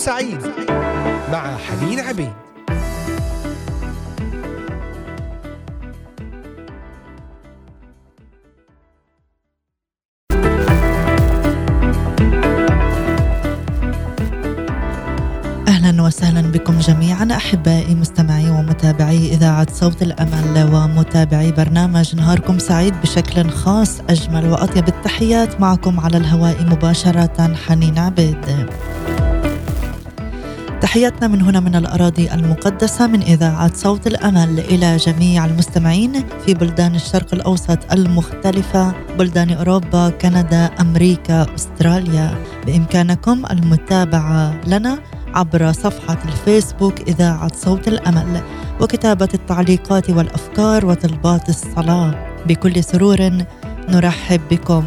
سعيد مع حنين عبيد أهلا وسهلا بكم جميعا أحبائي مستمعي ومتابعي إذاعة صوت الأمل ومتابعي برنامج نهاركم سعيد بشكل خاص أجمل وأطيب التحيات معكم على الهواء مباشرة حنين عبيد. تحياتنا من هنا من الأراضي المقدسة من إذاعة صوت الأمل إلى جميع المستمعين في بلدان الشرق الأوسط المختلفة بلدان أوروبا، كندا، أمريكا، أستراليا. بإمكانكم المتابعة لنا عبر صفحة الفيسبوك إذاعة صوت الأمل وكتابة التعليقات والأفكار وطلبات الصلاة. بكل سرور نرحب بكم.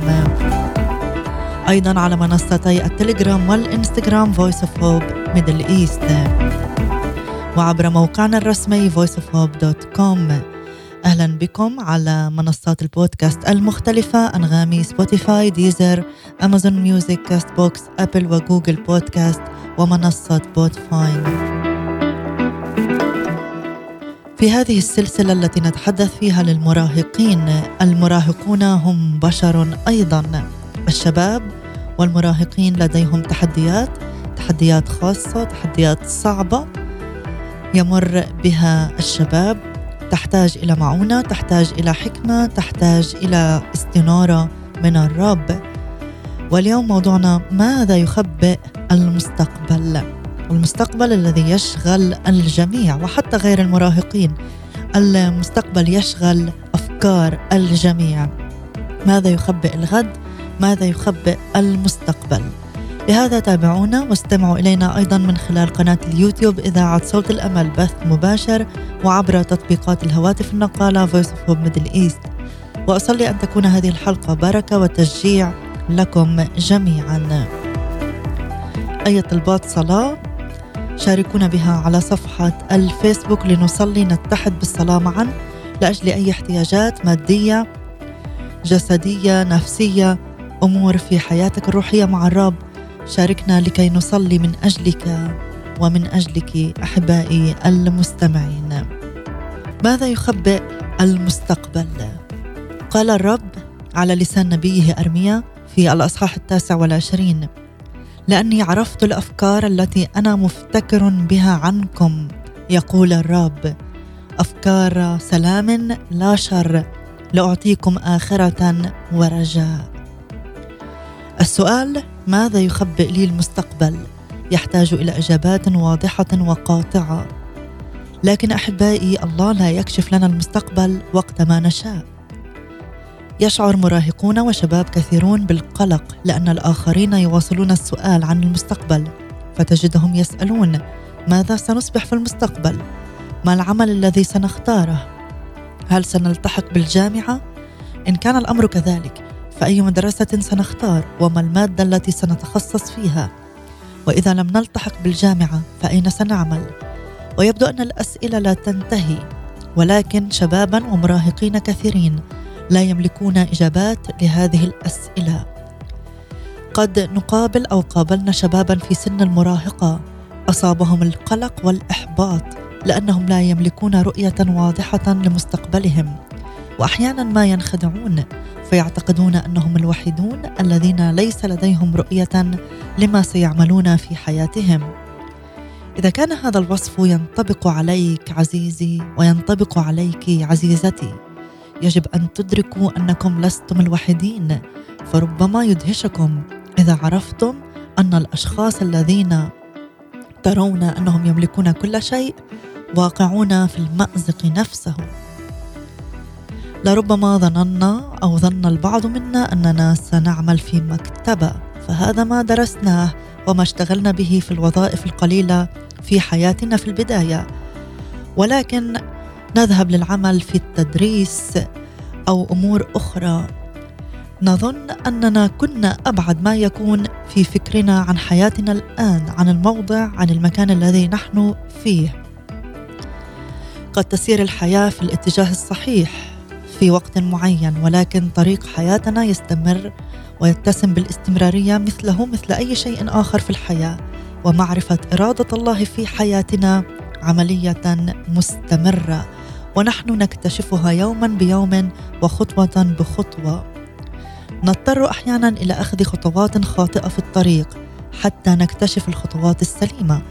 أيضا على منصتي التليجرام والإنستغرام Voice of Hope Middle East. وعبر موقعنا الرسمي voiceofhope.com أهلا بكم على منصات البودكاست المختلفة أنغامي سبوتيفاي ديزر أمازون ميوزك كاست بوكس أبل وجوجل بودكاست ومنصة بودفاين في هذه السلسلة التي نتحدث فيها للمراهقين المراهقون هم بشر أيضا. الشباب والمراهقين لديهم تحديات تحديات خاصة تحديات صعبة يمر بها الشباب. تحتاج إلى معونة تحتاج إلى حكمة تحتاج إلى استنارة من الرب. واليوم موضوعنا ماذا يخبئ المستقبل؟ المستقبل الذي يشغل الجميع وحتى غير المراهقين. المستقبل يشغل أفكار الجميع. ماذا يخبئ الغد؟ ماذا يخبئ المستقبل. لهذا تابعونا واستمعوا إلينا أيضا من خلال قناة اليوتيوب إذاعة صوت الأمل بث مباشر وعبر تطبيقات الهواتف النقالة Voice of Hope Middle East. وأصلي أن تكون هذه الحلقة بركة وتشجيع لكم جميعا. أي طلبات صلاة شاركونا بها على صفحة الفيسبوك لنصلي نتحد بالصلاة معا لأجل أي احتياجات مادية جسدية نفسية أمور في حياتك الروحية مع الرب. شاركنا لكي نصلي من أجلك ومن أجلك أحبائي المستمعين. ماذا يخبئ المستقبل؟ قال الرب على لسان نبيه أرميا في الأصحاح التاسع والعشرين. لأني عرفت الأفكار التي أنا مفتكر بها عنكم يقول الرب. أفكار سلام لا شر لأعطيكم آخرة ورجاء. السؤال ماذا يخبئ لي المستقبل؟ يحتاج إلى إجابات واضحة وقاطعة. لكن أحبائي الله لا يكشف لنا المستقبل وقت ما نشاء. يشعر مراهقون وشباب كثيرون بالقلق لأن الآخرين يواصلون السؤال عن المستقبل فتجدهم يسألون ماذا سنصبح في المستقبل؟ ما العمل الذي سنختاره؟ هل سنلتحق بالجامعة؟ إن كان الأمر كذلك فاي مدرسة سنختار وما المادة التي سنتخصص فيها. وإذا لم نلتحق بالجامعة فأين سنعمل؟ ويبدو أن الأسئلة لا تنتهي. ولكن شبابا ومراهقين كثيرين لا يملكون إجابات لهذه الأسئلة. قد نقابل أو قابلنا شبابا في سن المراهقة. أصابهم القلق والإحباط لأنهم لا يملكون رؤية واضحة لمستقبلهم. وأحيانا ما ينخدعون فيعتقدون أنهم الوحيدون الذين ليس لديهم رؤية لما سيعملون في حياتهم. إذا كان هذا الوصف ينطبق عليك عزيزي وينطبق عليك عزيزتي يجب أن تدركوا أنكم لستم الوحيدين فربما يدهشكم إذا عرفتم أن الأشخاص الذين ترون أنهم يملكون كل شيء واقعون في المأزق نفسه. لربما ظننا أو ظن البعض منا أننا سنعمل في مكتبة فهذا ما درسناه وما اشتغلنا به في الوظائف القليلة في حياتنا في البداية. ولكن نذهب للعمل في التدريس أو أمور أخرى. نظن أننا كنا أبعد ما يكون في فكرنا عن حياتنا الآن عن الموضع عن المكان الذي نحن فيه. قد تسير الحياة في الاتجاه الصحيح. في وقت معين ولكن طريق حياتنا يستمر ويتسم بالاستمرارية مثله مثل أي شيء آخر في الحياة. ومعرفة إرادة الله في حياتنا عملية مستمرة. ونحن نكتشفها يوما بيوم وخطوة بخطوة. نضطر أحيانا إلى أخذ خطوات خاطئة في الطريق حتى نكتشف الخطوات السليمة.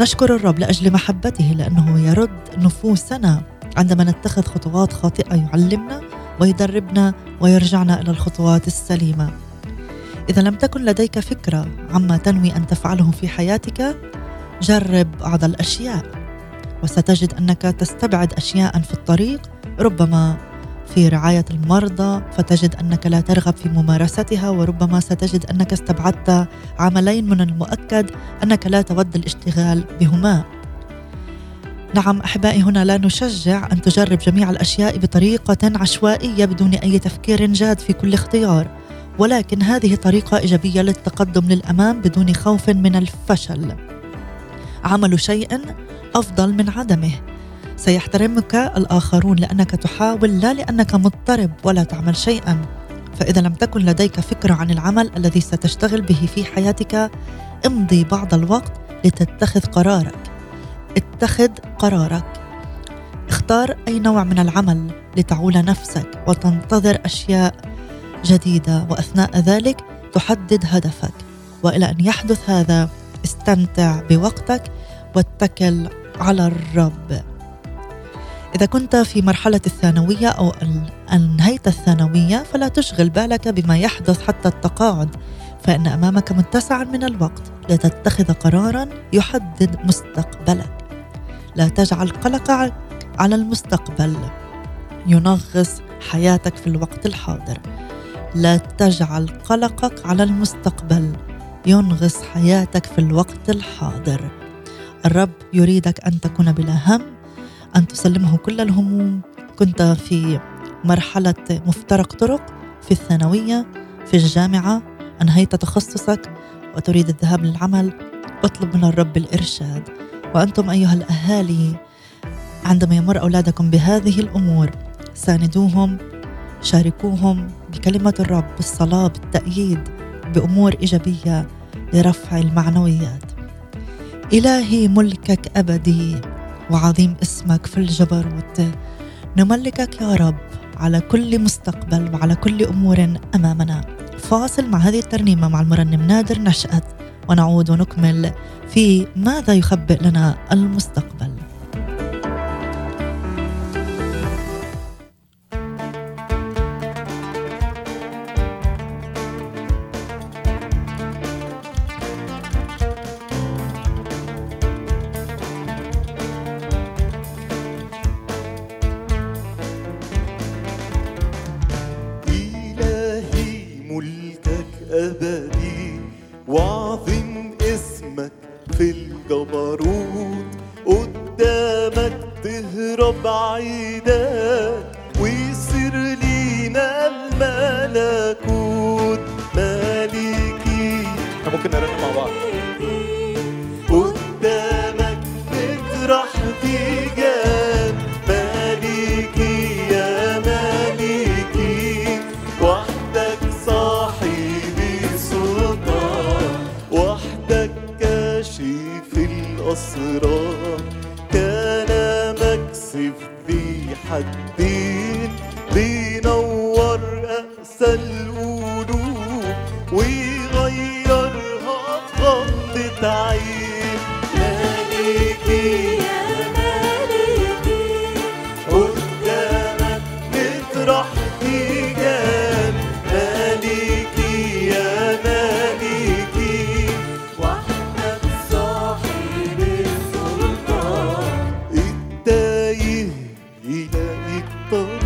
نشكر الرب لأجل محبته لأنه يرد نفوسنا. عندما نتخذ خطوات خاطئة يعلمنا ويدربنا ويرجعنا إلى الخطوات السليمة. إذا لم تكن لديك فكرة عما تنوي أن تفعله في حياتك جرب بعض الأشياء وستجد أنك تستبعد اشياء في الطريق. ربما في رعاية المرضى فتجد أنك لا ترغب في ممارستها وربما ستجد أنك استبعدت عملين من المؤكد أنك لا تود الاشتغال بهما. نعم أحبائي هنا لا نشجع أن تجرب جميع الأشياء بطريقة عشوائية بدون أي تفكير جاد في كل اختيار. ولكن هذه طريقة إيجابية للتقدم للأمام بدون خوف من الفشل. عمل شيء أفضل من عدمه. سيحترمك الآخرون لأنك تحاول لا لأنك مضطرب ولا تعمل شيئا. فإذا لم تكن لديك فكرة عن العمل الذي ستشتغل به في حياتك امضي بعض الوقت لتتخذ قرارك. اتخذ قرارك. اختار أي نوع من العمل لتعول نفسك وتنتظر أشياء جديدة وأثناء ذلك تحدد هدفك. وإلى أن يحدث هذا استمتع بوقتك واتكل على الرب. إذا كنت في مرحلة الثانوية أو أنهيت الثانوية فلا تشغل بالك بما يحدث حتى التقاعد فإن أمامك متسعا من الوقت لتتخذ قرارا يحدد مستقبلك. لا تجعل قلقك على المستقبل. ينغص حياتك في الوقت الحاضر. لا تجعل قلقك على المستقبل. ينغص حياتك في الوقت الحاضر. الرب يريدك أن تكون بلا هم أن تسلمه كل الهموم. كنت في مرحلة مفترق طرق في الثانوية في الجامعة. أنهيت تخصصك وتريد الذهاب للعمل. أطلب من الرب الإرشاد. وأنتم أيها الأهالي عندما يمر أولادكم بهذه الأمور ساندوهم شاركوهم بكلمة الرب بالصلاة بالتأييد بأمور إيجابية لرفع المعنويات. إلهي ملكك أبدي وعظيم اسمك في الجبروت. نملكك يا رب على كل مستقبل وعلى كل أمور أمامنا. فاصل مع هذه الترنيمة مع المرنم نادر نشأت. ونعود ونكمل في ماذا يخبئ لنا المستقبل. 你的一封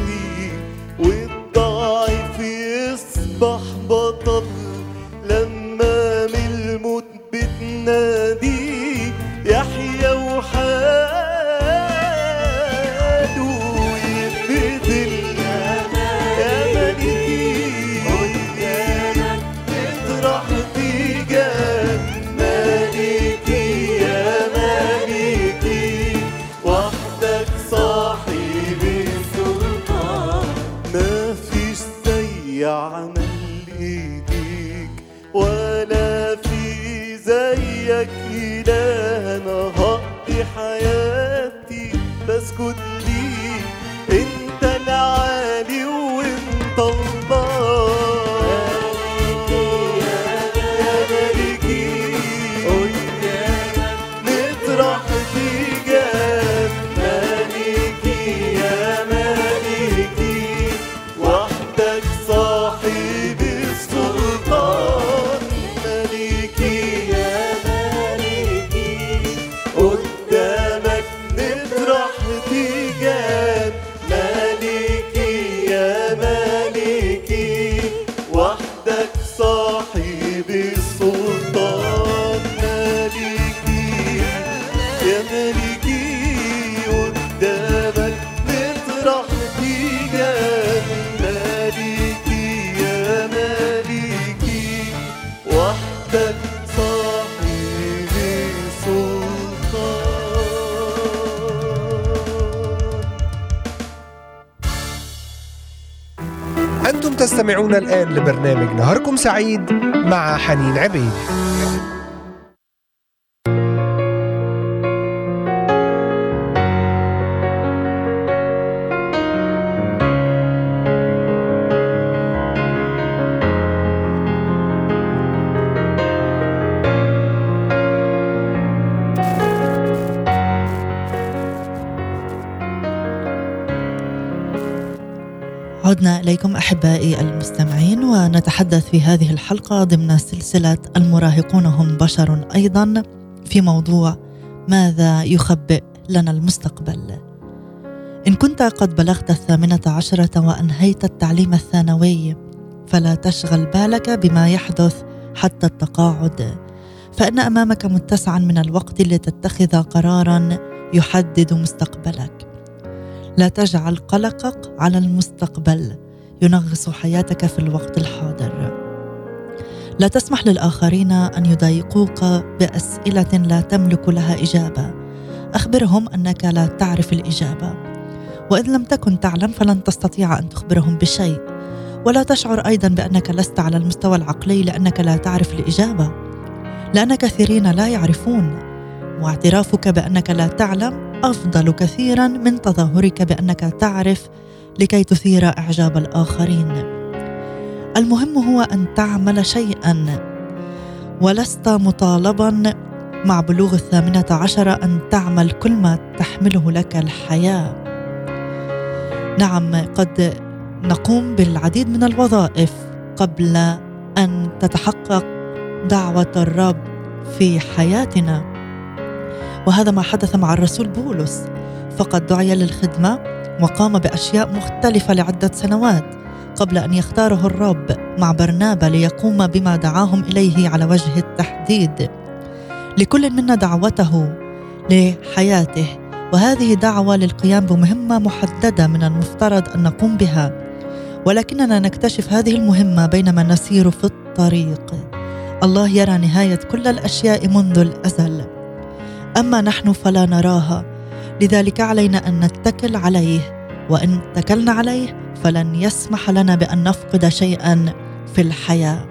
صاحب تستمعون الآن لبرنامج نهاركم سعيد مع حنين عبيد. عدنا إليكم أحبائي المستمعين ونتحدث في هذه الحلقة ضمن سلسلة المراهقون هم بشر أيضا في موضوع ماذا يخبئ لنا المستقبل. إن كنت قد بلغت الثامنة عشرة وأنهيت التعليم الثانوي فلا تشغل بالك بما يحدث حتى التقاعد. فإن أمامك متسعا من الوقت لتتخذ قرارا يحدد مستقبلك. لا تجعل قلقك على المستقبل ينغص حياتك في الوقت الحاضر. لا تسمح للآخرين أن يضايقوك بأسئلة لا تملك لها إجابة. أخبرهم أنك لا تعرف الإجابة. وان لم تكن تعلم فلن تستطيع أن تخبرهم بشيء. ولا تشعر أيضا بأنك لست على المستوى العقلي لأنك لا تعرف الإجابة. لأن كثيرين لا يعرفون. واعترافك بأنك لا تعلم أفضل كثيرا من تظاهرك بأنك تعرف لكي تثير إعجاب الآخرين. المهم هو أن تعمل شيئا ولست مطالبا مع بلوغ الثامنة عشره أن تعمل كل ما تحمله لك الحياة. نعم قد نقوم بالعديد من الوظائف قبل أن تتحقق دعوة الرب في حياتنا. وهذا ما حدث مع الرسول بولس. فقد دعي للخدمة وقام بأشياء مختلفة لعدة سنوات قبل أن يختاره الرب مع برنابا ليقوم بما دعاهم إليه على وجه التحديد. لكل منا دعوته لحياته وهذه دعوة للقيام بمهمة محددة من المفترض أن نقوم بها. ولكننا نكتشف هذه المهمة بينما نسير في الطريق. الله يرى نهاية كل الأشياء منذ الأزل. أما نحن فلا نراها. لذلك علينا أن نتكل عليه وإن اتكلنا عليه فلن يسمح لنا بأن نفقد شيئا في الحياة.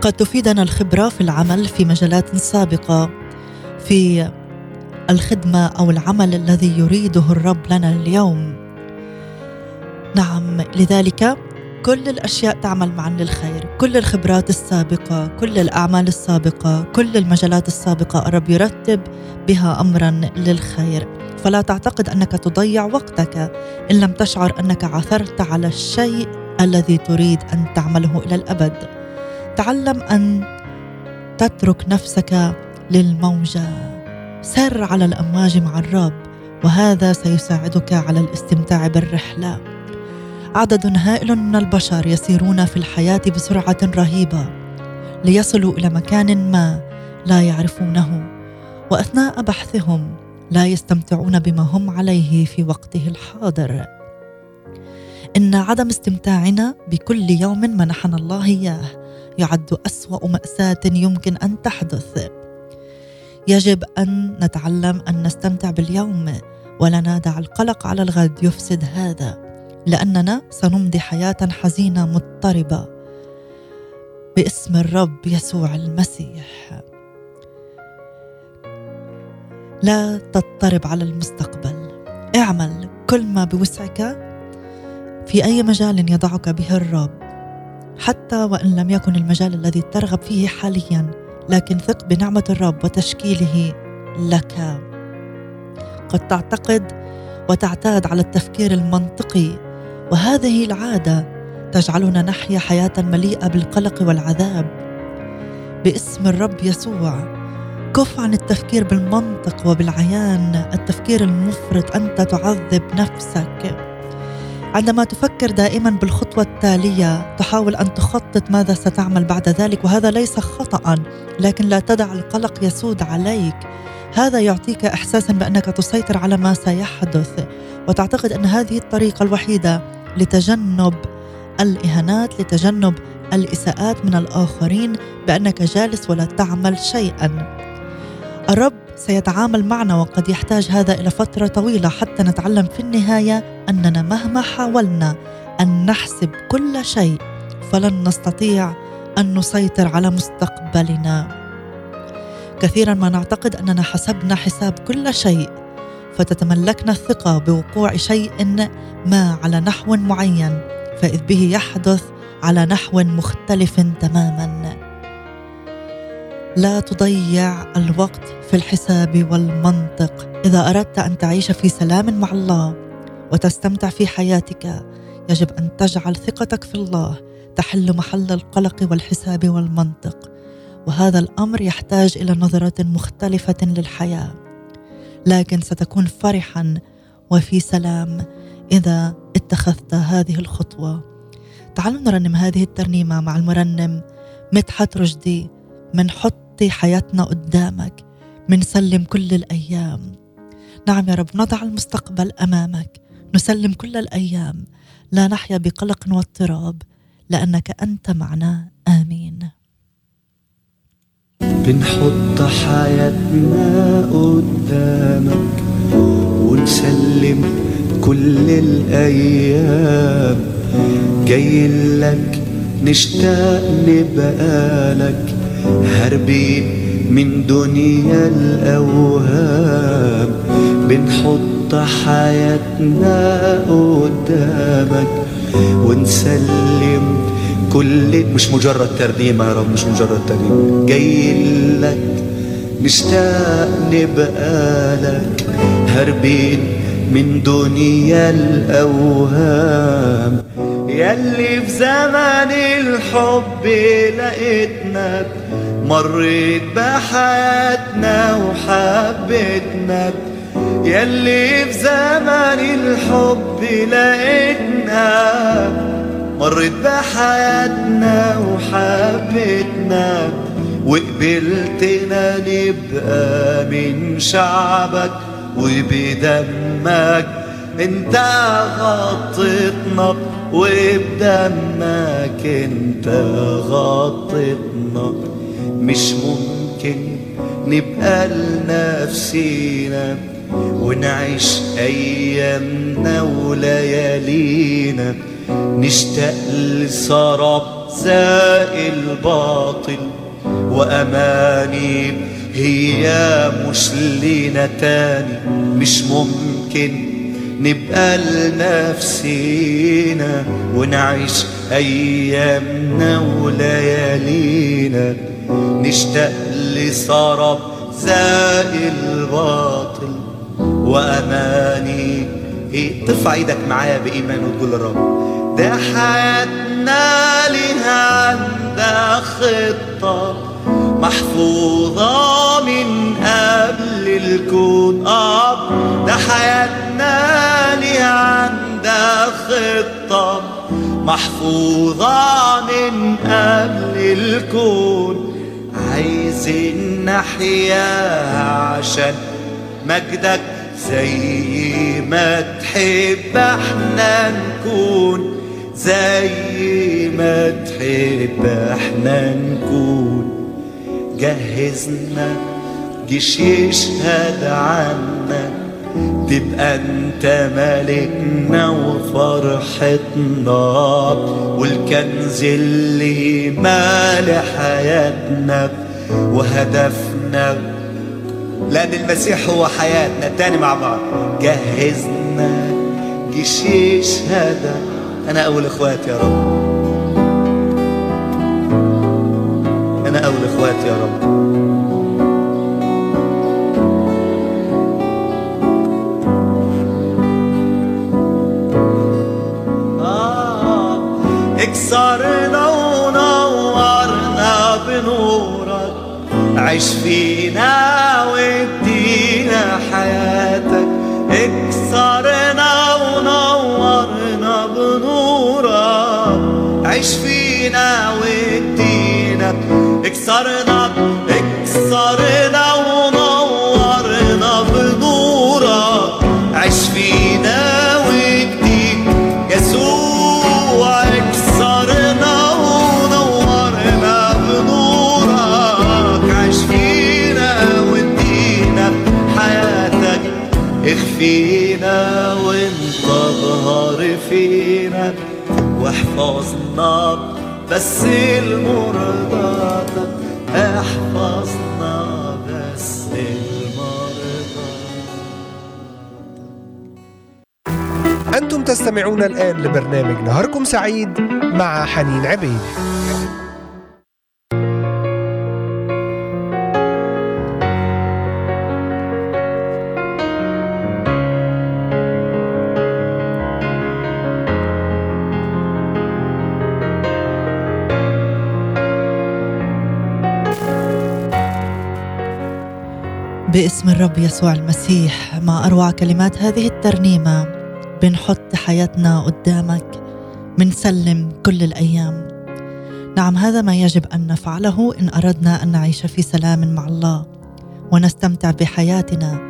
قد تفيدنا الخبرة في العمل في مجالات سابقة في الخدمة أو العمل الذي يريده الرب لنا اليوم. نعم لذلك كل الأشياء تعمل معا للخير، كل الخبرات السابقة، كل الأعمال السابقة، كل المجالات السابقة الرب يرتب بها امرا للخير، فلا تعتقد أنك تضيع وقتك إن لم تشعر أنك عثرت على الشيء الذي تريد أن تعمله إلى الأبد. تعلم أن تترك نفسك للموجة. سر على الأمواج مع الرب وهذا سيساعدك على الاستمتاع بالرحلة. عدد هائل من البشر يسيرون في الحياة بسرعة رهيبة ليصلوا إلى مكان ما لا يعرفونه وأثناء بحثهم لا يستمتعون بما هم عليه في وقته الحاضر. إن عدم استمتاعنا بكل يوم منحنا الله إياه يعد أسوأ مأساة يمكن أن تحدث. يجب أن نتعلم أن نستمتع باليوم ولا ندع القلق على الغد يفسد هذا. لأننا سنمضي حياة حزينة مضطربة باسم الرب يسوع المسيح. لا تضطرب على المستقبل. اعمل كل ما بوسعك في أي مجال يضعك به الرب حتى وإن لم يكن المجال الذي ترغب فيه حاليا لكن ثق بنعمة الرب وتشكيله لك. قد تعتقد وتعتاد على التفكير المنطقي وهذه العادة تجعلنا نحيا حياة مليئة بالقلق والعذاب. باسم الرب يسوع كف عن التفكير بالمنطق وبالعيان التفكير المفرط أنت تعذب نفسك. عندما تفكر دائما بالخطوة التالية تحاول أن تخطط ماذا ستعمل بعد ذلك وهذا ليس خطا لكن لا تدع القلق يسود عليك. هذا يعطيك احساسا بأنك تسيطر على ما سيحدث. وتعتقد أن هذه الطريقة الوحيدة لتجنب الإهانات لتجنب الإساءات من الآخرين بأنك جالس ولا تعمل شيئا. الرب سيتعامل معنا وقد يحتاج هذا إلى فترة طويلة حتى نتعلم في النهاية أننا مهما حاولنا أن نحسب كل شيء فلن نستطيع أن نسيطر على مستقبلنا. كثيرا ما نعتقد أننا حسبنا حساب كل شيء فتتملكنا الثقة بوقوع شيء ما على نحو معين فإذ به يحدث على نحو مختلف تماما. لا تضيع الوقت في الحساب والمنطق. إذا أردت أن تعيش في سلام مع الله وتستمتع في حياتك يجب أن تجعل ثقتك في الله تحل محل القلق والحساب والمنطق. وهذا الأمر يحتاج إلى نظرة مختلفة للحياة. لكن ستكون فرحا وفي سلام إذا اتخذت هذه الخطوة. تعالوا نرنم هذه الترنيمة مع المرنم مدحت رشدي منحط حياتنا قدامك منسلم كل الأيام. نعم يا رب نضع المستقبل أمامك نسلم كل الأيام. لا نحيا بقلق واضطراب لأنك أنت معنا. بنحط حياتنا قدامك ونسلم كل الأيام. جاي لك نشتاق نبقى لك هربين من دنيا الأوهام. بنحط حياتنا قدامك ونسلم كل مش مجرد ترنيمة يا رب مش مجرد ترنيمة جاي لك نشتاق نبقى لك هربين من دنيا الأوهام. يلي في زمن الحب لقيتنا مريت بحياتنا وحبتنا يلي في زمن الحب لقيتنا مريت بحياتنا وحبتنا وقبلتنا نبقى من شعبك وبدمك. انت غطيتنا وبدمك انت غطيتنا. مش ممكن نبقى لنفسينا ونعيش أيامنا وليالينا. نشتاق لسراب زائل باطل وأماني هي مش لينا تاني. مش ممكن نبقى لنفسينا ونعيش أيامنا وليالينا. نشتاق لسراب زائل باطل وأماني إيه؟ ترفع إيدك معايا بإيمان وتقول للرب ده حياتنا لها عندها خطة محفوظة من قبل الكون. آه ده حياتنا لها عندها خطة محفوظة من قبل الكون. عايزين نحياها عشان مجدك زي ما تحب إحنا نكون زي ما تحب إحنا نكون. جهزنا جيش يشهد عنا تبقى انت ملكنا وفرحتنا. والكنز اللي مال حياتنا وهدفنا لأن المسيح هو حياتنا. تاني مع بعض. جهزنا جيش يشهد أنا أول إخوات يا رب. أنا أول إخوات يا رب. آه، اكسرنا ونورنا بنورك. عيش فينا اكسرنا اكسرنا ونورنا بنورك عيش فينا وادينا يسوع اكسرنا ونورنا بنورك عيش فينا وادينا حياتك اخفينا وانت ظهر فينا واحفظنا بس تستمعون الآن لبرنامج نهاركم سعيد مع حنين عبيد. باسم الرب يسوع المسيح مع أروع كلمات هذه الترنيمة؟ بنحط حياتنا قدامك منسلم كل الأيام. نعم هذا ما يجب أن نفعله إن أردنا أن نعيش في سلام مع الله ونستمتع بحياتنا.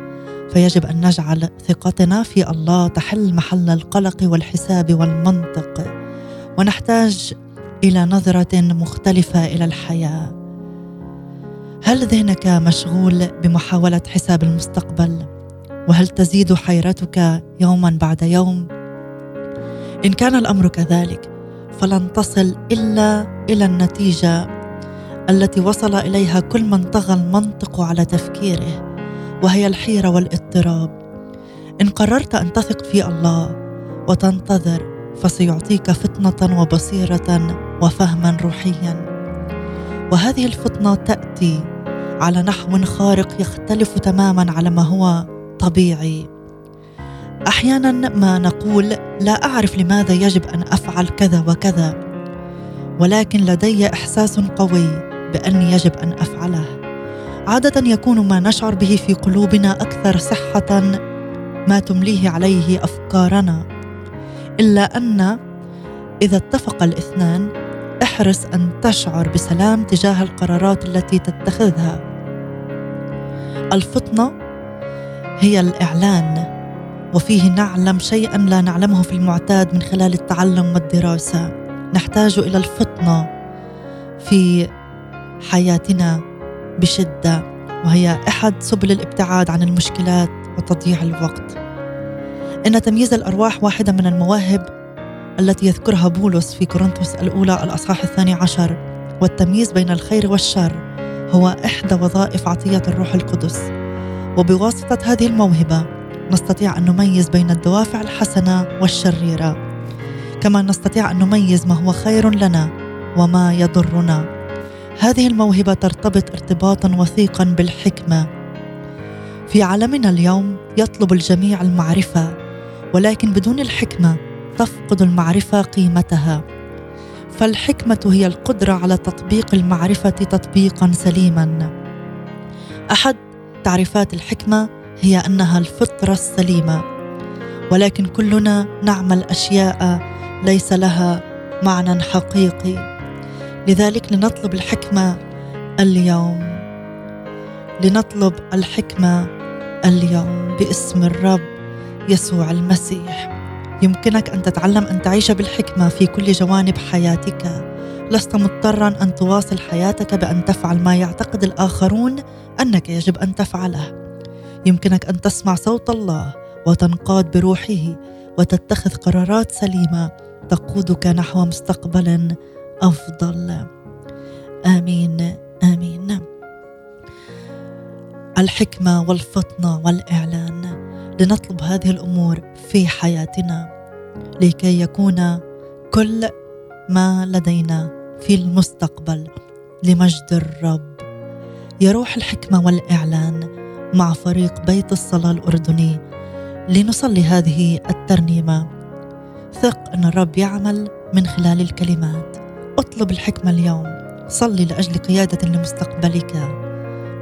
فيجب أن نجعل ثقتنا في الله تحل محل القلق والحساب والمنطق ونحتاج إلى نظرة مختلفة إلى الحياة. هل ذهنك مشغول بمحاولة حساب المستقبل؟ وهل تزيد حيرتك يوما بعد يوم؟ إن كان الأمر كذلك فلن تصل إلا إلى النتيجة التي وصل إليها كل من طغى المنطق على تفكيره وهي الحيرة والاضطراب. إن قررت أن تثق في الله وتنتظر فسيعطيك فطنة وبصيرة وفهما روحيا. وهذه الفطنة تأتي على نحو خارق يختلف تماما على ما هو طبيعي. أحيانا ما نقول لا أعرف لماذا يجب أن أفعل كذا وكذا ولكن لدي إحساس قوي بأني يجب أن أفعله. عادة يكون ما نشعر به في قلوبنا أكثر صحة ما تمليه عليه أفكارنا إلا أن إذا اتفق الاثنان احرص أن تشعر بسلام تجاه القرارات التي تتخذها. الفطنة هي الإعلان. وفيه نعلم شيئا لا نعلمه في المعتاد من خلال التعلم والدراسة. نحتاج إلى الفطنة في حياتنا بشدة وهي أحد سبل الابتعاد عن المشكلات وتضييع الوقت. إن تمييز الأرواح واحدة من المواهب التي يذكرها بولس في كورنثوس الأولى الأصحاح الثاني عشر والتمييز بين الخير والشر هو إحدى وظائف عطية الروح القدس. وبواسطة هذه الموهبة نستطيع أن نميز بين الدوافع الحسنة والشريرة. كما نستطيع أن نميز ما هو خير لنا وما يضرنا. هذه الموهبة ترتبط ارتباطا وثيقا بالحكمة. في عالمنا اليوم يطلب الجميع المعرفة ولكن بدون الحكمة تفقد المعرفة قيمتها. فالحكمة هي القدرة على تطبيق المعرفة تطبيقا سليما. أحد تعريفات الحكمة هي أنها الفطرة السليمة. ولكن كلنا نعمل أشياء ليس لها معنى حقيقي. لذلك لنطلب الحكمة اليوم. لنطلب الحكمة اليوم باسم الرب يسوع المسيح. يمكنك أن تتعلم أن تعيش بالحكمة في كل جوانب حياتك. لست مضطرا أن تواصل حياتك بأن تفعل ما يعتقد الآخرون أنك يجب أن تفعله. يمكنك أن تسمع صوت الله وتنقاد بروحه وتتخذ قرارات سليمة تقودك نحو مستقبل أفضل. آمين آمين. الحكمة والفطنة والإعلان. لنطلب هذه الأمور في حياتنا لكي يكون كل ما لدينا في المستقبل لمجد الرب. يروح الحكمة والإعلان مع فريق بيت الصلاة الأردني لنصلي هذه الترنيمة. ثق أن الرب يعمل من خلال الكلمات. اطلب الحكمة اليوم. صلي لأجل قيادة لمستقبلك.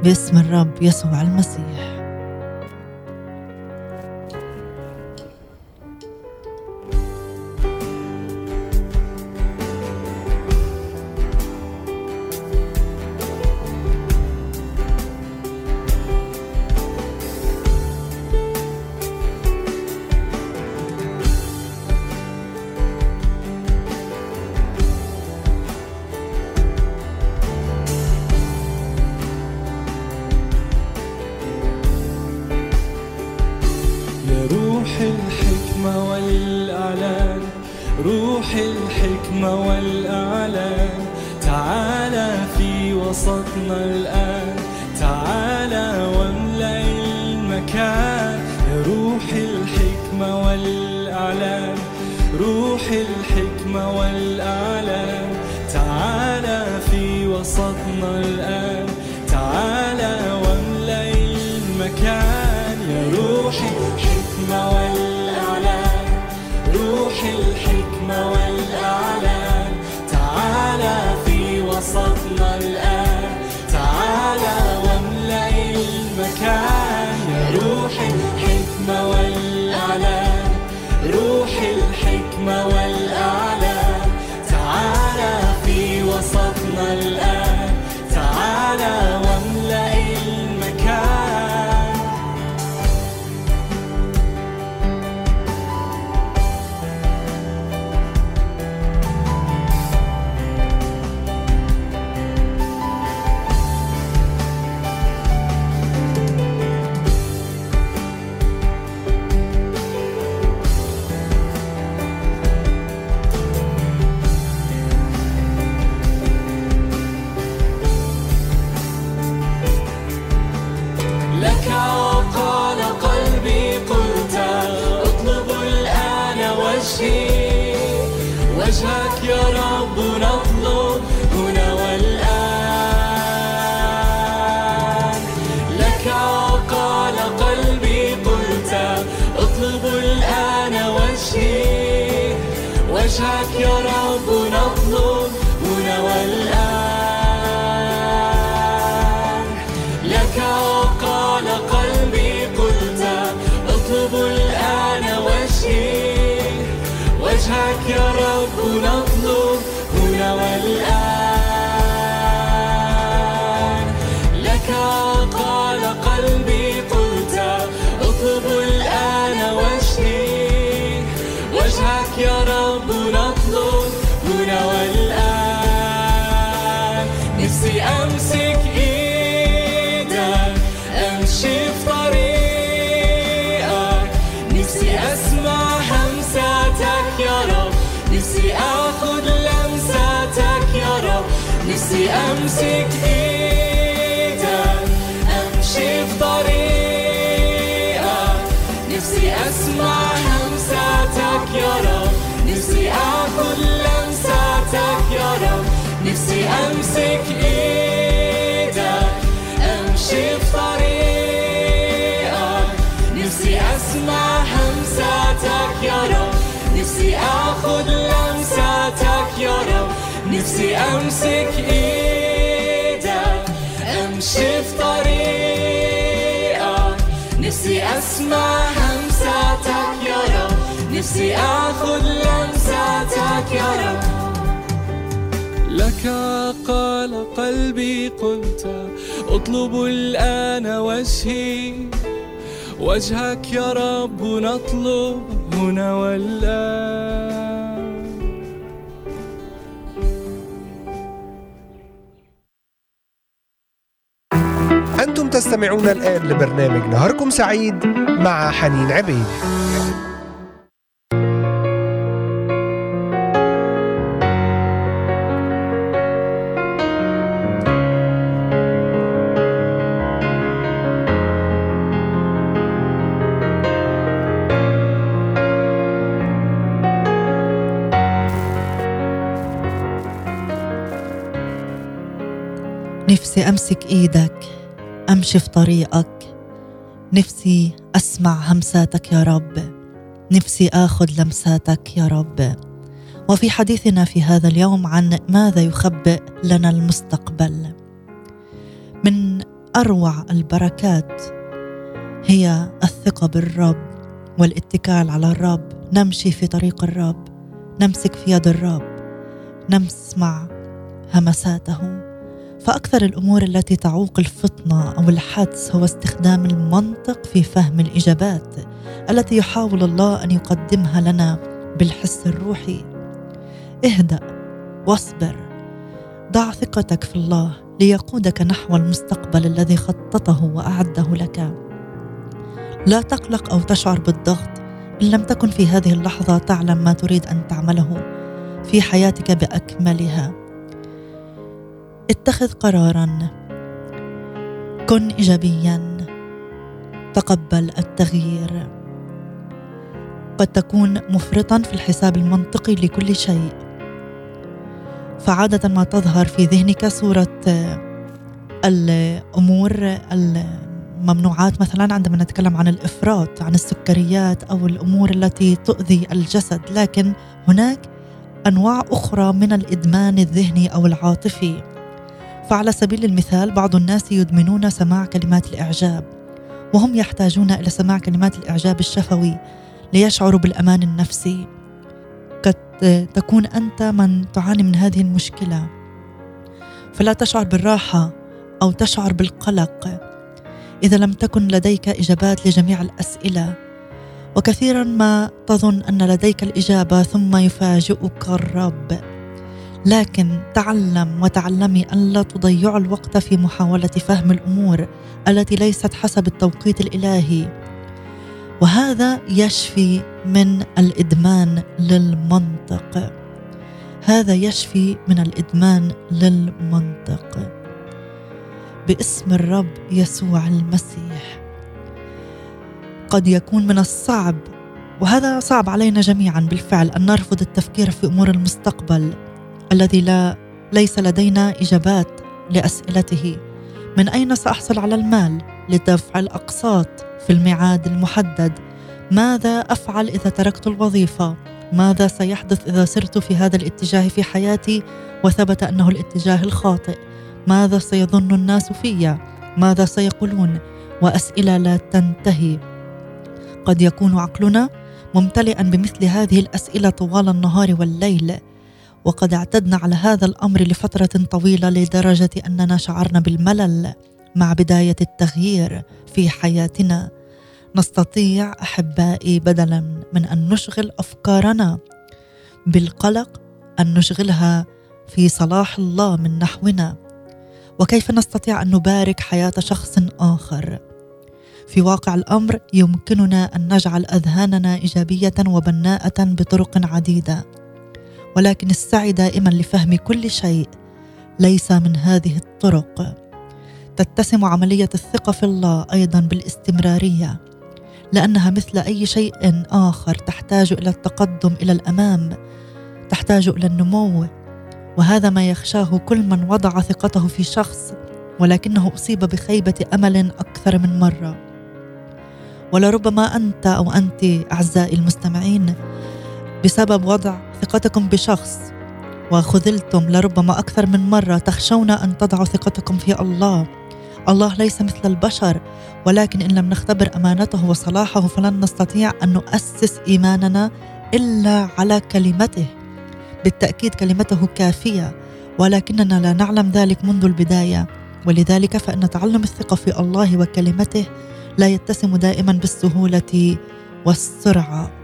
باسم الرب يسوع المسيح. أمشي في طريقك. نفسي أسمع همساتك يا رب. نفسي آخذ لمساتك يا رب. نفسي أمسك إيدك. أمشي في طريقك. نفسي أسمع همساتك يا رب. نفسي آخذ لمساتك يا رب. نفسي أمسك إيدك. أمشي في طريقك نفسي أسمع همساتك يا رب نفسي أخذ لمساتك يا رب لك قال قلبي قلت اطلب الآن وجهي وجهك يا رب نطلب هنا والآن أنتم تستمعون الآن لبرنامج نهاركم سعيد مع حنين عبيد. نفسي أمسك إيدك. أمشي في طريقك. نفسي أسمع همساتك يا رب. نفسي آخذ لمساتك يا رب. وفي حديثنا في هذا اليوم عن ماذا يخبئ لنا المستقبل. من أروع البركات هي الثقة بالرب والاتكال على الرب. نمشي في طريق الرب. نمسك في يد الرب. نسمع همساته. فأكثر الأمور التي تعوق الفطنة أو الحدس هو استخدام المنطق في فهم الإجابات التي يحاول الله أن يقدمها لنا بالحس الروحي. اهدأ واصبر ضع ثقتك في الله ليقودك نحو المستقبل الذي خططه وأعده لك. لا تقلق أو تشعر بالضغط إن لم تكن في هذه اللحظة تعلم ما تريد أن تعمله في حياتك بأكملها. اتخذ قرارا. كن إيجابيا. تقبل التغيير. قد تكون مفرطا في الحساب المنطقي لكل شيء. فعادة ما تظهر في ذهنك صورة الأمور الممنوعات مثلا عندما نتكلم عن الإفراط عن السكريات أو الأمور التي تؤذي الجسد. لكن هناك أنواع أخرى من الإدمان الذهني أو العاطفي. فعلى سبيل المثال بعض الناس يدمنون سماع كلمات الإعجاب وهم يحتاجون إلى سماع كلمات الإعجاب الشفوي ليشعروا بالأمان النفسي. قد تكون أنت من تعاني من هذه المشكلة. فلا تشعر بالراحة أو تشعر بالقلق إذا لم تكن لديك إجابات لجميع الأسئلة. وكثيرا ما تظن أن لديك الإجابة ثم يفاجئك الرب. لكن تعلم وتعلمي أن لا تضيع الوقت في محاولة فهم الأمور التي ليست حسب التوقيت الإلهي. وهذا يشفي من الإدمان للمنطق. هذا يشفي من الإدمان للمنطق. باسم الرب يسوع المسيح. قد يكون من الصعب وهذا صعب علينا جميعا بالفعل أن نرفض التفكير في أمور المستقبل. الذي لا ليس لدينا إجابات لأسئلته. من أين سأحصل على المال لدفع الأقساط في الميعاد المحدد؟ ماذا أفعل إذا تركت الوظيفة؟ ماذا سيحدث إذا سرت في هذا الاتجاه في حياتي وثبت أنه الاتجاه الخاطئ؟ ماذا سيظن الناس في ماذا سيقولون؟ وأسئلة لا تنتهي. قد يكون عقلنا ممتلئا بمثل هذه الأسئلة طوال النهار والليل. وقد اعتدنا على هذا الأمر لفترة طويلة لدرجة أننا شعرنا بالملل مع بداية التغيير في حياتنا. نستطيع أحبائي بدلا من أن نشغل أفكارنا بالقلق أن نشغلها في صلاح الله من نحونا. وكيف نستطيع أن نبارك حياة شخص آخر؟ في واقع الأمر يمكننا أن نجعل أذهاننا إيجابية وبناءة بطرق عديدة. ولكن السعي دائما لفهم كل شيء ليس من هذه الطرق. تتسم عملية الثقة في الله أيضا بالاستمرارية لأنها مثل أي شيء آخر تحتاج إلى التقدم إلى الأمام تحتاج إلى النمو وهذا ما يخشاه كل من وضع ثقته في شخص ولكنه أصيب بخيبة أمل أكثر من مرة. ولربما أنت أو انت أعزائي المستمعين بسبب وضع ثقتكم بشخص وخذلتم لربما أكثر من مرة تخشون أن تضعوا ثقتكم في الله. الله ليس مثل البشر ولكن إن لم نختبر أمانته وصلاحه فلن نستطيع أن نؤسس إيماننا إلا على كلمته. بالتأكيد كلمته كافية ولكننا لا نعلم ذلك منذ البداية. ولذلك فإن تعلم الثقة في الله وكلمته لا يتسم دائما بالسهولة والسرعة.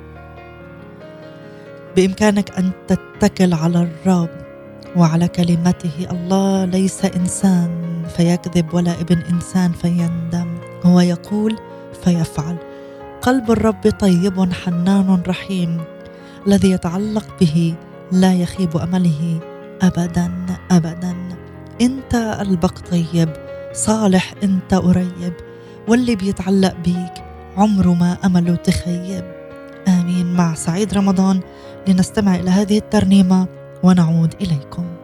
بإمكانك أن تتكل على الرب وعلى كلمته. الله ليس إنسان فيكذب ولا ابن إنسان فيندم. هو يقول فيفعل. قلب الرب طيب حنان رحيم. الذي يتعلق به لا يخيب أمله ابدا ابدا. أنت قلبك طيب صالح أنت قريب واللي بيتعلق بيك عمره ما أمله تخيب. آمين. مع سعيد رمضان. لنستمع إلى هذه الترنيمة ونعود إليكم.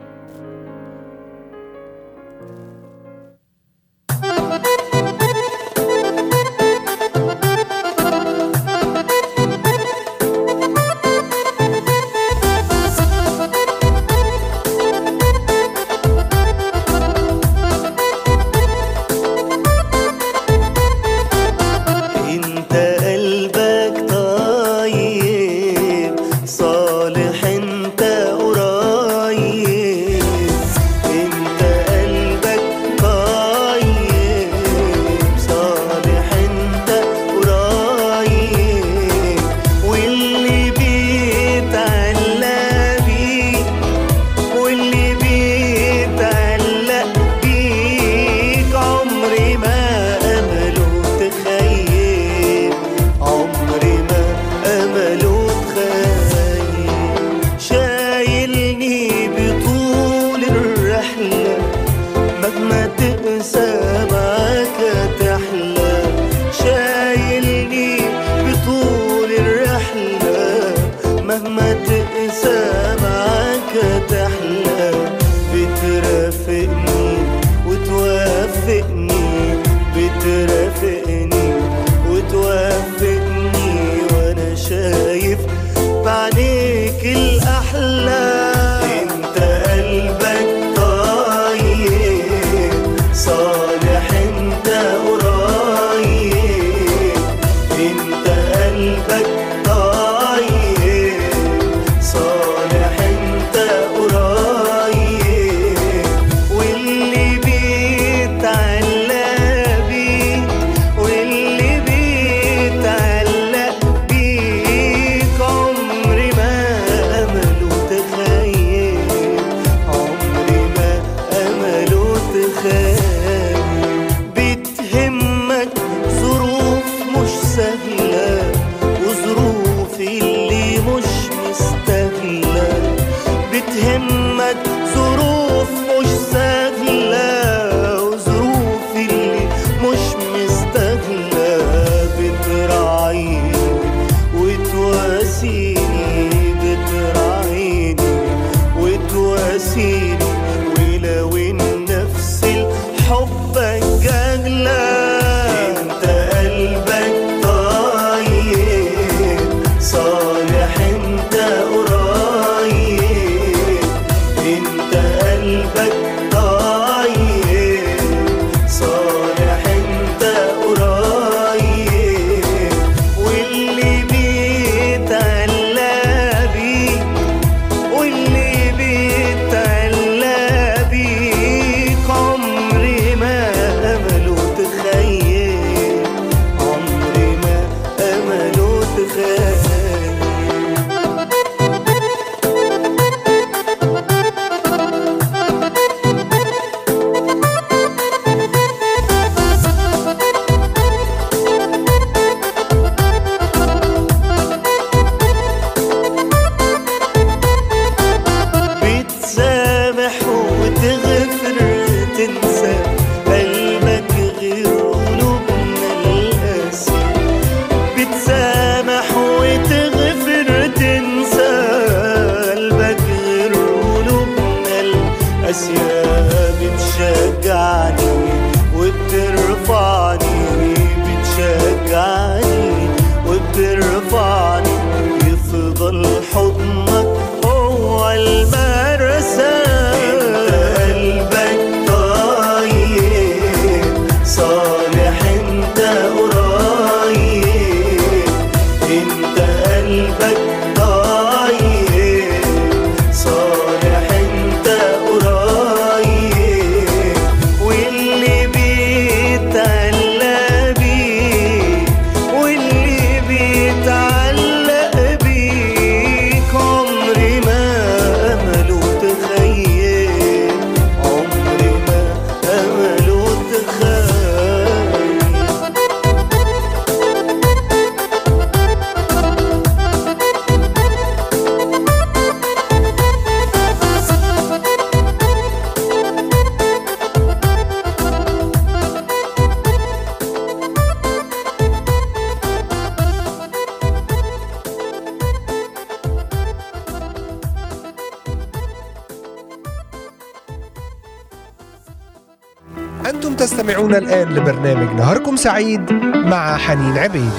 برنامج نهاركم سعيد مع حنين عبيد.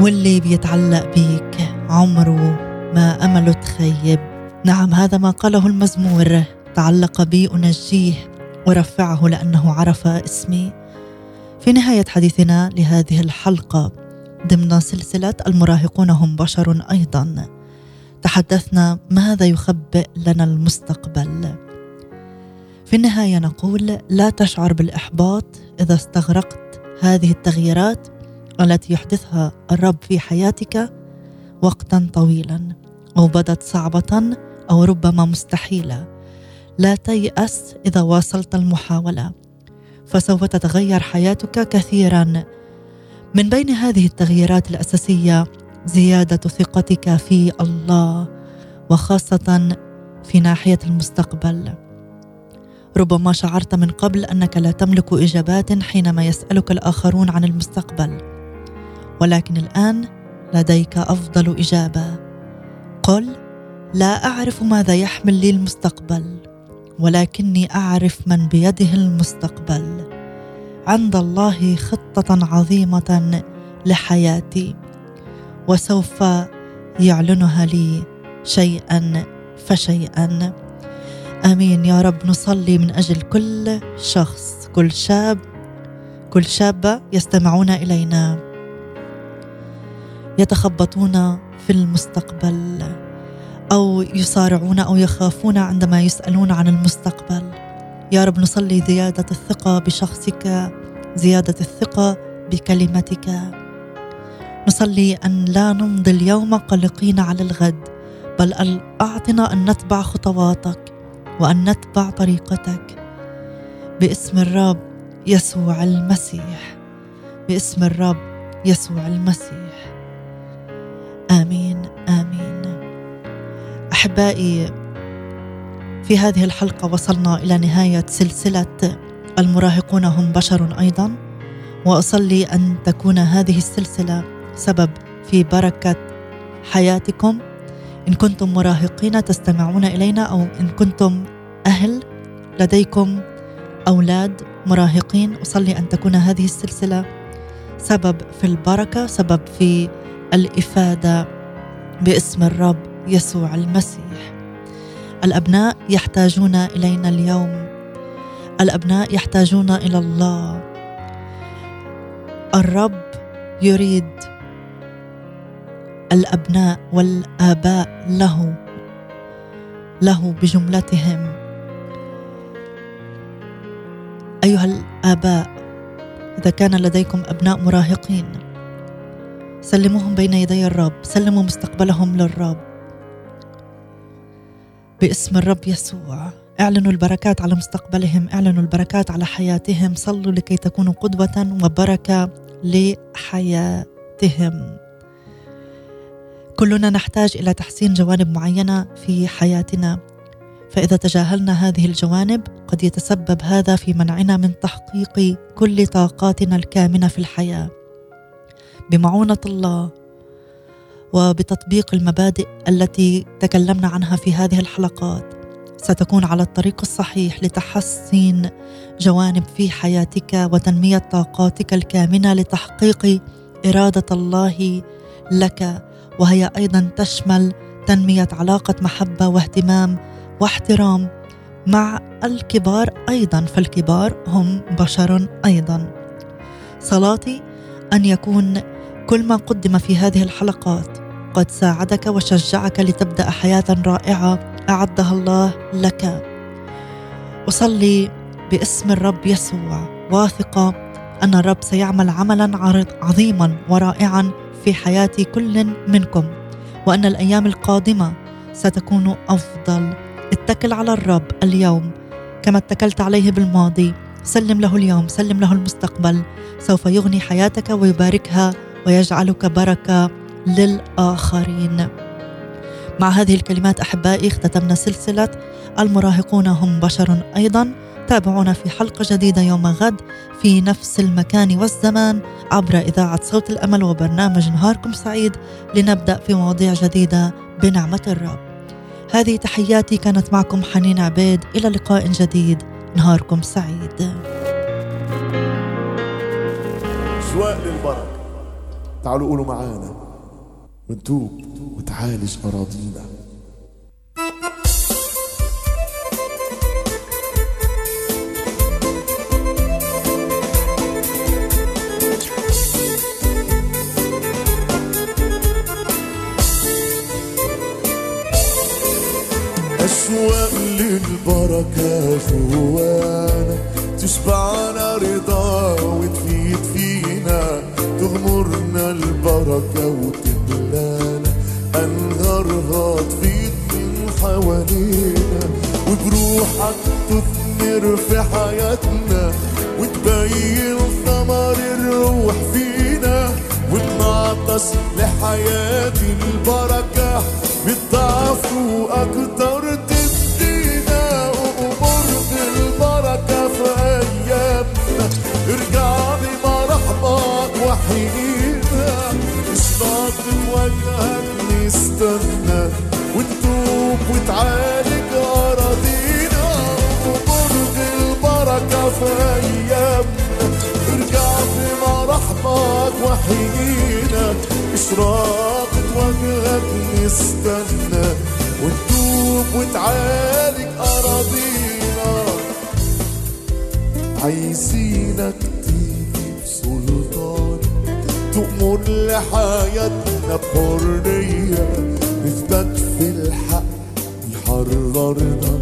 واللي بيتعلق بيك عمره ما أمله تخيب. نعم هذا ما قاله المزمور. تعلق بي أنجيه ورفعه لأنه عرف اسمي. في نهاية حديثنا لهذه الحلقة ضمن سلسلة المراهقون هم بشر أيضا. تحدثنا ماذا يخبئ لنا المستقبل. في النهاية نقول لا تشعر بالإحباط إذا استغرقت هذه التغييرات التي يحدثها الرب في حياتك وقتا طويلا أو بدت صعبة أو ربما مستحيلة. لا تيأس إذا واصلت المحاولة. فسوف تتغير حياتك كثيرا. من بين هذه التغييرات الأساسية زيادة ثقتك في الله وخاصة في ناحية المستقبل. ربما شعرت من قبل أنك لا تملك إجابات حينما يسألك الآخرون عن المستقبل ولكن الآن لديك أفضل إجابة. قل لا أعرف ماذا يحمل لي المستقبل. ولكني أعرف من بيده المستقبل. عند الله خطة عظيمة لحياتي وسوف يعلنها لي شيئا فشيئا. آمين. يا رب نصلي من أجل كل شخص كل شاب كل شابة يستمعون إلينا يتخبطون في المستقبل. أو يصارعون أو يخافون عندما يسألون عن المستقبل. يا رب نصلي زيادة الثقة بشخصك زيادة الثقة بكلمتك. نصلي أن لا نمضي اليوم قلقين على الغد بل أعطنا أن نتبع خطواتك وأن نتبع طريقتك. باسم الرب يسوع المسيح. باسم الرب يسوع المسيح. آمين. أحبائي في هذه الحلقة وصلنا إلى نهاية سلسلة المراهقون هم بشر أيضا وأصلي أن تكون هذه السلسلة سبب في بركة حياتكم. إن كنتم مراهقين تستمعون إلينا أو إن كنتم أهل لديكم أولاد مراهقين أصلي أن تكون هذه السلسلة سبب في البركة سبب في الإفادة باسم الرب. يسوع المسيح. الأبناء يحتاجون إلينا اليوم. الأبناء يحتاجون إلى الله. الرب يريد الأبناء والآباء له له بجملتهم. أيها الآباء إذا كان لديكم أبناء مراهقين سلموهم بين يدي الرب سلموا مستقبلهم للرب. باسم الرب يسوع. اعلنوا البركات على مستقبلهم اعلنوا البركات على حياتهم. صلوا لكي تكونوا قدوة وبركة لحياتهم. كلنا نحتاج إلى تحسين جوانب معينة في حياتنا. فإذا تجاهلنا هذه الجوانب قد يتسبب هذا في منعنا من تحقيق كل طاقاتنا الكامنة في الحياة. بمعونة الله وبتطبيق المبادئ التي تكلمنا عنها في هذه الحلقات. ستكون على الطريق الصحيح لتحسين جوانب في حياتك وتنمية طاقاتك الكامنة لتحقيق إرادة الله لك. وهي أيضا تشمل تنمية علاقة محبة واهتمام واحترام مع الكبار أيضا فالكبار هم بشر أيضا. صلاتي أن يكون كل ما قدم في هذه الحلقات قد ساعدك وشجعك لتبدأ حياة رائعة أعدها الله لك. أصلي باسم الرب يسوع واثقه أن الرب سيعمل عملا عظيما ورائعا في حياة كل منكم وأن الأيام القادمة ستكون أفضل. اتكل على الرب اليوم كما اتكلت عليه بالماضي. سلم له اليوم سلم له المستقبل. سوف يغني حياتك ويباركها ويجعلك بركة. للآخرين. مع هذه الكلمات أحبائي اختتمنا سلسلة المراهقون هم بشر أيضا تابعونا في حلقة جديدة يوم غد في نفس المكان والزمان عبر إذاعة صوت الأمل وبرنامج نهاركم سعيد لنبدأ في مواضيع جديدة بنعمة الرب. هذه تحياتي كانت معكم حنين عبيد. إلى لقاء جديد. نهاركم سعيد. شواء للبركة. تعالوا قولوا معانا. ونتوب وتعالج أراضينا. أشواق للبركة جوانا تشبعنا رضا البركة وتملانا أنهارها تفيض من حوالينا. وبروحك تثمر في حياتنا وتبين ثمر الروح فينا. ونعطش لحياة البركة بالضعف وأكتر وتعالج أراضينا وبرج البركة في أيامنا ارجع بمراحمك وحيينا. إشراقة وجهك نستنى ونتوب وتعالج أراضينا. عايزينك تيجي بسلطان تأمر لحياتنا بحرية نثبت في الحق يحررنا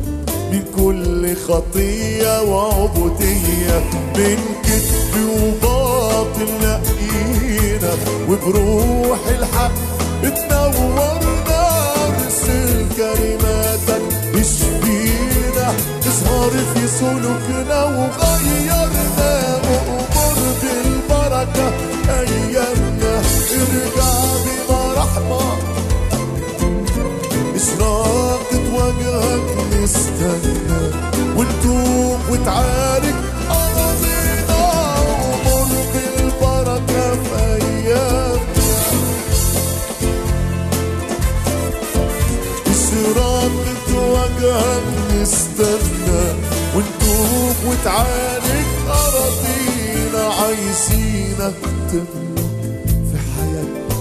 من كل خطية وعبودية من كذب وباطل نقينا وبروح الحق تنورنا ارسل كلماتك اشفينا اظهر في سلوكنا وغيرنا وامر بالبركة أيامنا ارجع بمرحمة إشراقة وجهك نستنى ونتوب وتعارك أراضينا ومر بالبركة في أيامنا إشراقة وجهك نستنى ونتوب وتعارك أراضينا عايزينك تملك في حياتنا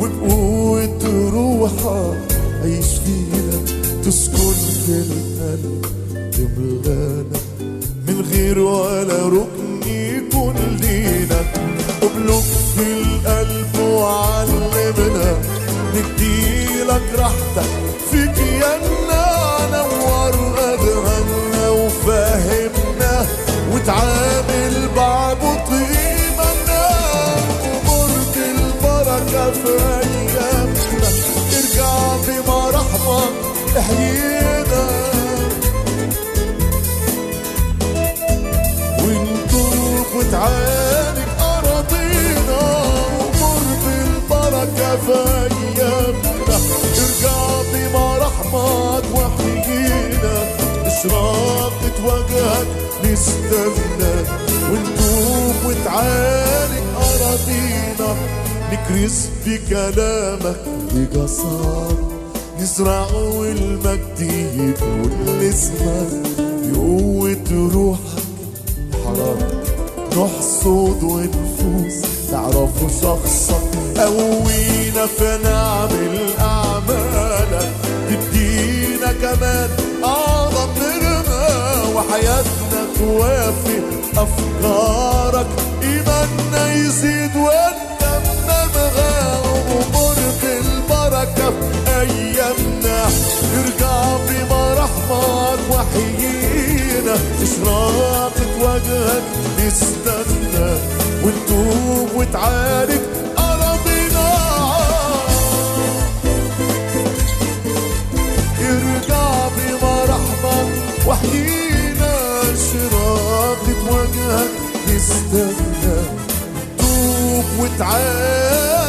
وبقوة روحك عيش فينا تسكن في القلب تملانا من غير ولا ركن يكون لينا. ابلغ في القلب وعلمنا نديلك راحتك. في كياننا نور أذهاننا وفهمنا وتعامل وتعالج أراضينا نكرس بكلامك بجسارة نزرع والمجد يكون لاسمك بقوة روحك. حرام نحصد ونفوس تعرفوا شخصك. قوينا فنعمل أعمالك تدينا كمان أعظم نرمى وحياتنا توافق أفكارك. إيماننا يزيد ونتممها وأمور بالبركة في أيامنا. ارجع بمراحمك وحيينا. إشراقة وجهك نستنى. ونتوب وتعالج أراضينا